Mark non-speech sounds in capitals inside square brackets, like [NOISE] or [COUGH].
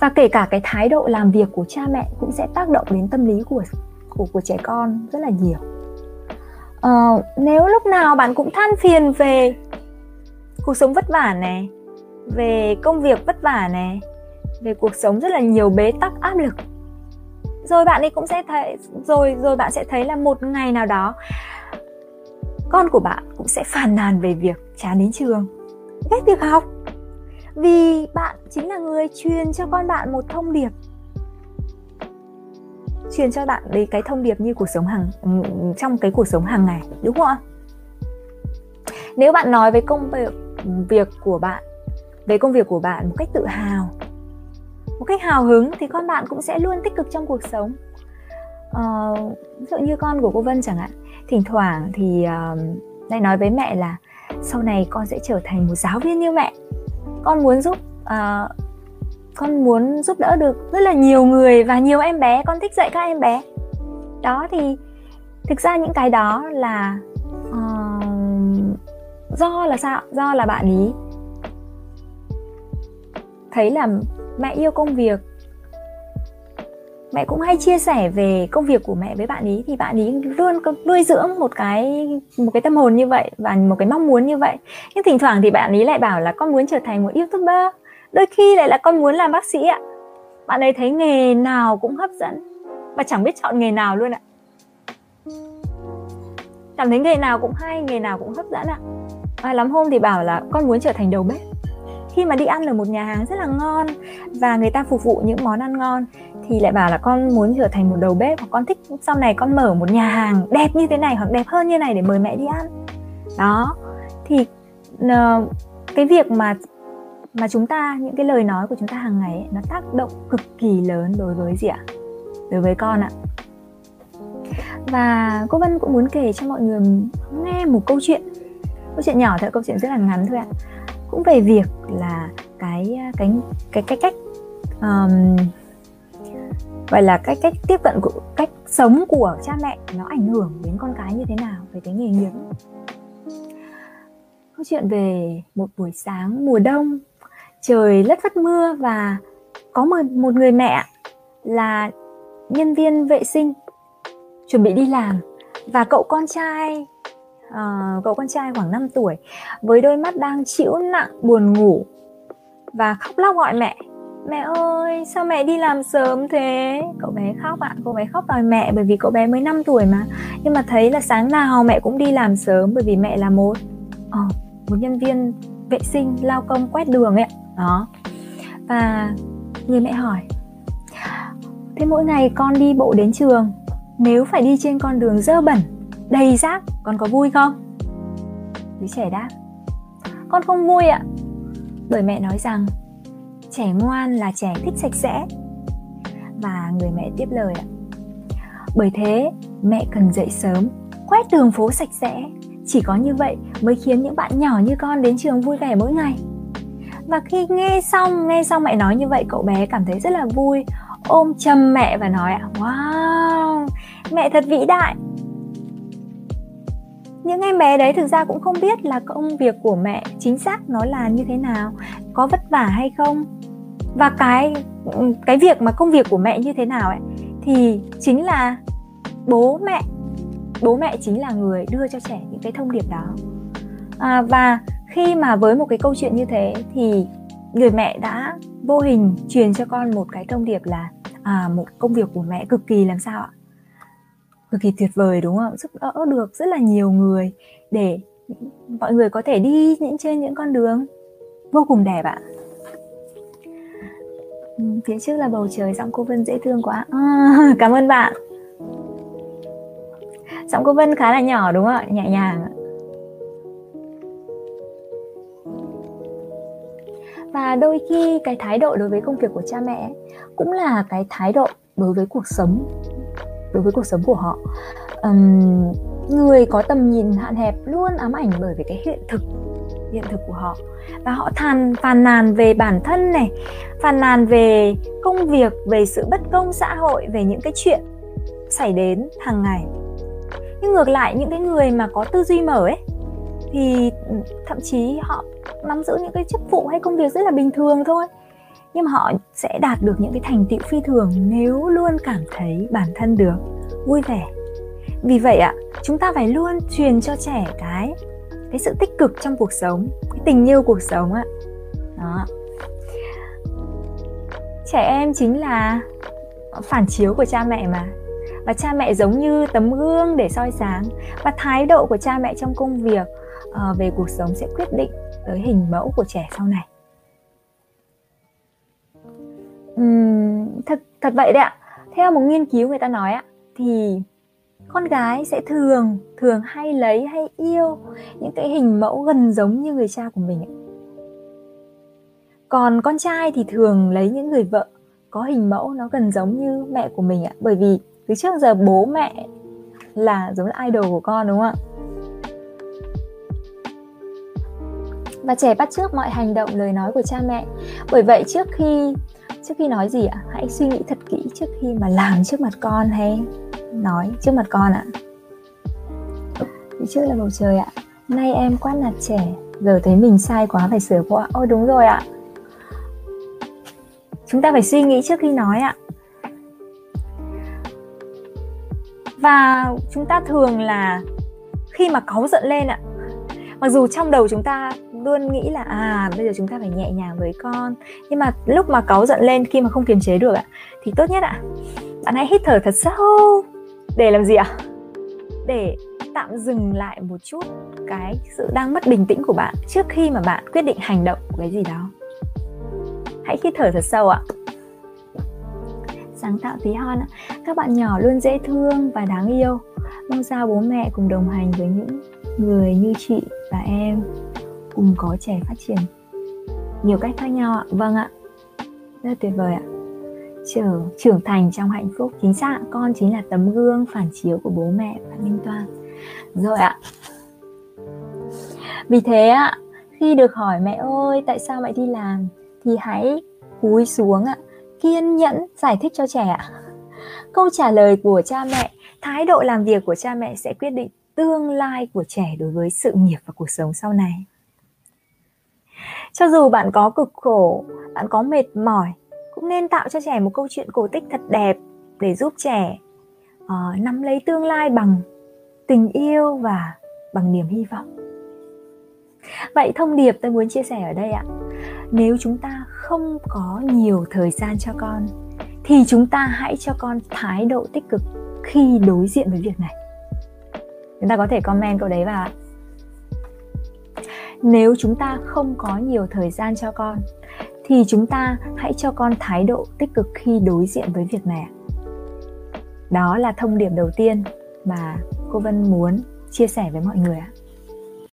và kể cả cái thái độ làm việc của cha mẹ cũng sẽ tác động đến tâm lý của của của trẻ con rất là nhiều. À, nếu lúc nào bạn cũng than phiền về cuộc sống vất vả này về công việc vất vả này về cuộc sống rất là nhiều bế tắc áp lực rồi bạn ấy cũng sẽ thấy rồi rồi bạn sẽ thấy là một ngày nào đó con của bạn cũng sẽ phàn nàn về việc chán đến trường ghét việc học vì bạn chính là người truyền cho con bạn một thông điệp. Truyền cho bạn đấy cái thông điệp như cuộc sống hàng trong cái cuộc sống hàng ngày đúng không ạ? Nếu bạn nói với công việc việc của bạn về công việc của bạn một cách tự hào một cách hào hứng thì con bạn cũng sẽ luôn tích cực trong cuộc sống. Uh, ví dụ như con của cô Vân chẳng hạn thỉnh thoảng thì uh, lại nói với mẹ là sau này con sẽ trở thành một giáo viên như mẹ con muốn giúp uh, con muốn giúp đỡ được rất là nhiều người và nhiều em bé. Con thích dạy các em bé. Đó thì thực ra những cái đó là uh, do là sao? Do là bạn ý. Thấy là mẹ yêu công việc mẹ cũng hay chia sẻ về công việc của mẹ với bạn ý. Thì bạn ý luôn nuôi dưỡng một cái một cái tâm hồn như vậy và một cái mong muốn như vậy. Nhưng thỉnh thoảng thì bạn ý lại bảo là con muốn trở thành một youtuber. Đôi khi lại là con muốn làm bác sĩ ạ. Bạn ấy thấy nghề nào cũng hấp dẫn và chẳng biết chọn nghề nào luôn ạ. Cảm thấy nghề nào cũng hay, nghề nào cũng hấp dẫn ạ. Và lắm hôm thì bảo là con muốn trở thành đầu bếp khi mà đi ăn ở một nhà hàng rất là ngon và người ta phục vụ những món ăn ngon thì lại bảo là con muốn trở thành một đầu bếp hoặc con thích sau này con mở một nhà hàng đẹp như thế này hoặc đẹp hơn như này để mời mẹ đi ăn. Đó. Thì ờ, cái việc mà mà chúng ta những cái lời nói của chúng ta hàng ngày ấy, nó tác động cực kỳ lớn đối với gì ạ? Đối với con ạ. Và cô Vân cũng muốn kể cho mọi người nghe một câu chuyện. Câu chuyện nhỏ thôi câu chuyện rất là ngắn thôi ạ cũng về việc là cái cái cái cái cách um, gọi là cách cách tiếp cận của cách sống của cha mẹ nó ảnh hưởng đến con cái như thế nào về cái nghề nghiệp. Câu chuyện về một buổi sáng mùa đông trời lất phất mưa và có một một người mẹ là nhân viên vệ sinh chuẩn bị đi làm và cậu con trai à, cậu con trai khoảng 5 tuổi với đôi mắt đang chịu nặng buồn ngủ và khóc lóc gọi mẹ. Mẹ ơi sao mẹ đi làm sớm thế? Cậu bé khóc ạ cậu bé khóc đòi mẹ bởi vì cậu bé mới 5 tuổi mà. Nhưng mà thấy là sáng nào mẹ cũng đi làm sớm bởi vì mẹ là một à, một nhân viên vệ sinh lao công quét đường ấy đó. Và người mẹ hỏi thế mỗi ngày con đi bộ đến trường nếu phải đi trên con đường dơ bẩn đầy rác, con có vui không? Đứa trẻ đáp, con không vui ạ. Bởi mẹ nói rằng, trẻ ngoan là trẻ thích sạch sẽ. Và người mẹ tiếp lời ạ. Bởi thế, mẹ cần dậy sớm, quét đường phố sạch sẽ. Chỉ có như vậy mới khiến những bạn nhỏ như con đến trường vui vẻ mỗi ngày. Và khi nghe xong nghe xong mẹ nói như vậy, cậu bé cảm thấy rất là vui, ôm chầm mẹ và nói, wow, mẹ thật vĩ đại những em bé đấy thực ra cũng không biết là công việc của mẹ chính xác nó là như thế nào có vất vả hay không. Và cái cái việc mà công việc của mẹ như thế nào ấy thì chính là bố mẹ bố mẹ chính là người đưa cho trẻ những cái thông điệp đó. À, và khi mà với một cái câu chuyện như thế thì người mẹ đã vô hình truyền cho con một cái thông điệp là à, một công việc của mẹ cực kỳ làm sao ạ? Cực kỳ tuyệt vời đúng không giúp đỡ được rất là nhiều người để mọi người có thể đi những trên những con đường vô cùng đẹp ạ. Ừ, phía trước là bầu trời giọng cô Vân dễ thương quá. À, [LAUGHS] cảm ơn bạn. Giọng cô Vân khá là nhỏ đúng không ạ? Nhẹ nhàng và đôi khi cái thái độ đối với công việc của cha mẹ cũng là cái thái độ đối với cuộc sống đối với cuộc sống của họ. Um, người có tầm nhìn hạn hẹp luôn ám ảnh bởi vì cái hiện thực hiện thực của họ. Và họ than phàn nàn về bản thân này phàn nàn về công việc về sự bất công xã hội về những cái chuyện xảy đến hàng ngày. Nhưng ngược lại những cái người mà có tư duy mở ấy thì thậm chí họ nắm giữ những cái chức vụ hay công việc rất là bình thường thôi nhưng mà họ sẽ đạt được những cái thành tựu phi thường nếu luôn cảm thấy bản thân được vui vẻ. Vì vậy ạ chúng ta phải luôn truyền cho trẻ cái cái sự tích cực trong cuộc sống cái tình yêu cuộc sống ạ. Đó. Trẻ em chính là phản chiếu của cha mẹ mà. Và cha mẹ giống như tấm gương để soi sáng. Và thái độ của cha mẹ trong công việc uh, về cuộc sống sẽ quyết định tới hình mẫu của trẻ sau này uhm, thật thật vậy đấy ạ. Theo một nghiên cứu người ta nói ạ thì con gái sẽ thường thường hay lấy hay yêu những cái hình mẫu gần giống như người cha của mình còn con trai thì thường lấy những người vợ có hình mẫu nó gần giống như mẹ của mình ạ bởi vì từ trước giờ bố mẹ là giống là idol của con đúng không ạ? Và trẻ bắt chước mọi hành động lời nói của cha mẹ. Bởi vậy trước khi trước khi nói gì ạ, hãy suy nghĩ thật kỹ trước khi mà làm trước mặt con hay nói trước mặt con ạ. Phía trước là bầu trời ạ. Nay em quát nạt trẻ, giờ thấy mình sai quá phải sửa qua ôi, đúng rồi ạ. Chúng ta phải suy nghĩ trước khi nói ạ. Và chúng ta thường là khi mà cáu giận lên ạ mặc dù trong đầu chúng ta luôn nghĩ là à bây giờ chúng ta phải nhẹ nhàng với con. Nhưng mà lúc mà cáu giận lên khi mà không kiềm chế được ạ, thì tốt nhất ạ, bạn hãy hít thở thật sâu để làm gì ạ? Để tạm dừng lại một chút cái sự đang mất bình tĩnh của bạn trước khi mà bạn quyết định hành động cái gì đó. Hãy hít thở thật sâu ạ. Sáng tạo tí hon các bạn nhỏ luôn dễ thương và đáng yêu. Mong sao bố mẹ cùng đồng hành với những người như chị và em cùng có trẻ phát triển. Nhiều cách khác nhau ạ. Vâng ạ. Rất tuyệt vời ạ. Trở trưởng thành trong hạnh phúc. Chính xác con chính là tấm gương phản chiếu của bố mẹ và minh toan. Rồi ạ. Vì thế ạ, khi được hỏi mẹ ơi, tại sao mẹ đi làm, thì hãy cúi xuống ạ. Kiên nhẫn giải thích cho trẻ ạ. Câu trả lời của cha mẹ, thái độ làm việc của cha mẹ sẽ quyết định tương lai của trẻ đối với sự nghiệp và cuộc sống sau này. Cho dù bạn có cực khổ bạn có mệt mỏi cũng nên tạo cho trẻ một câu chuyện cổ tích thật đẹp để giúp trẻ uh, nắm lấy tương lai bằng tình yêu và bằng niềm hy vọng. Vậy thông điệp tôi muốn chia sẻ ở đây ạ. Nếu chúng ta không có nhiều thời gian cho con thì chúng ta hãy cho con thái độ tích cực khi đối diện với việc này chúng ta có thể comment câu đấy vào nếu chúng ta không có nhiều thời gian cho con, thì chúng ta hãy cho con thái độ tích cực khi đối diện với việc này đó là thông điệp đầu tiên mà cô vân muốn chia sẻ với mọi người ạ.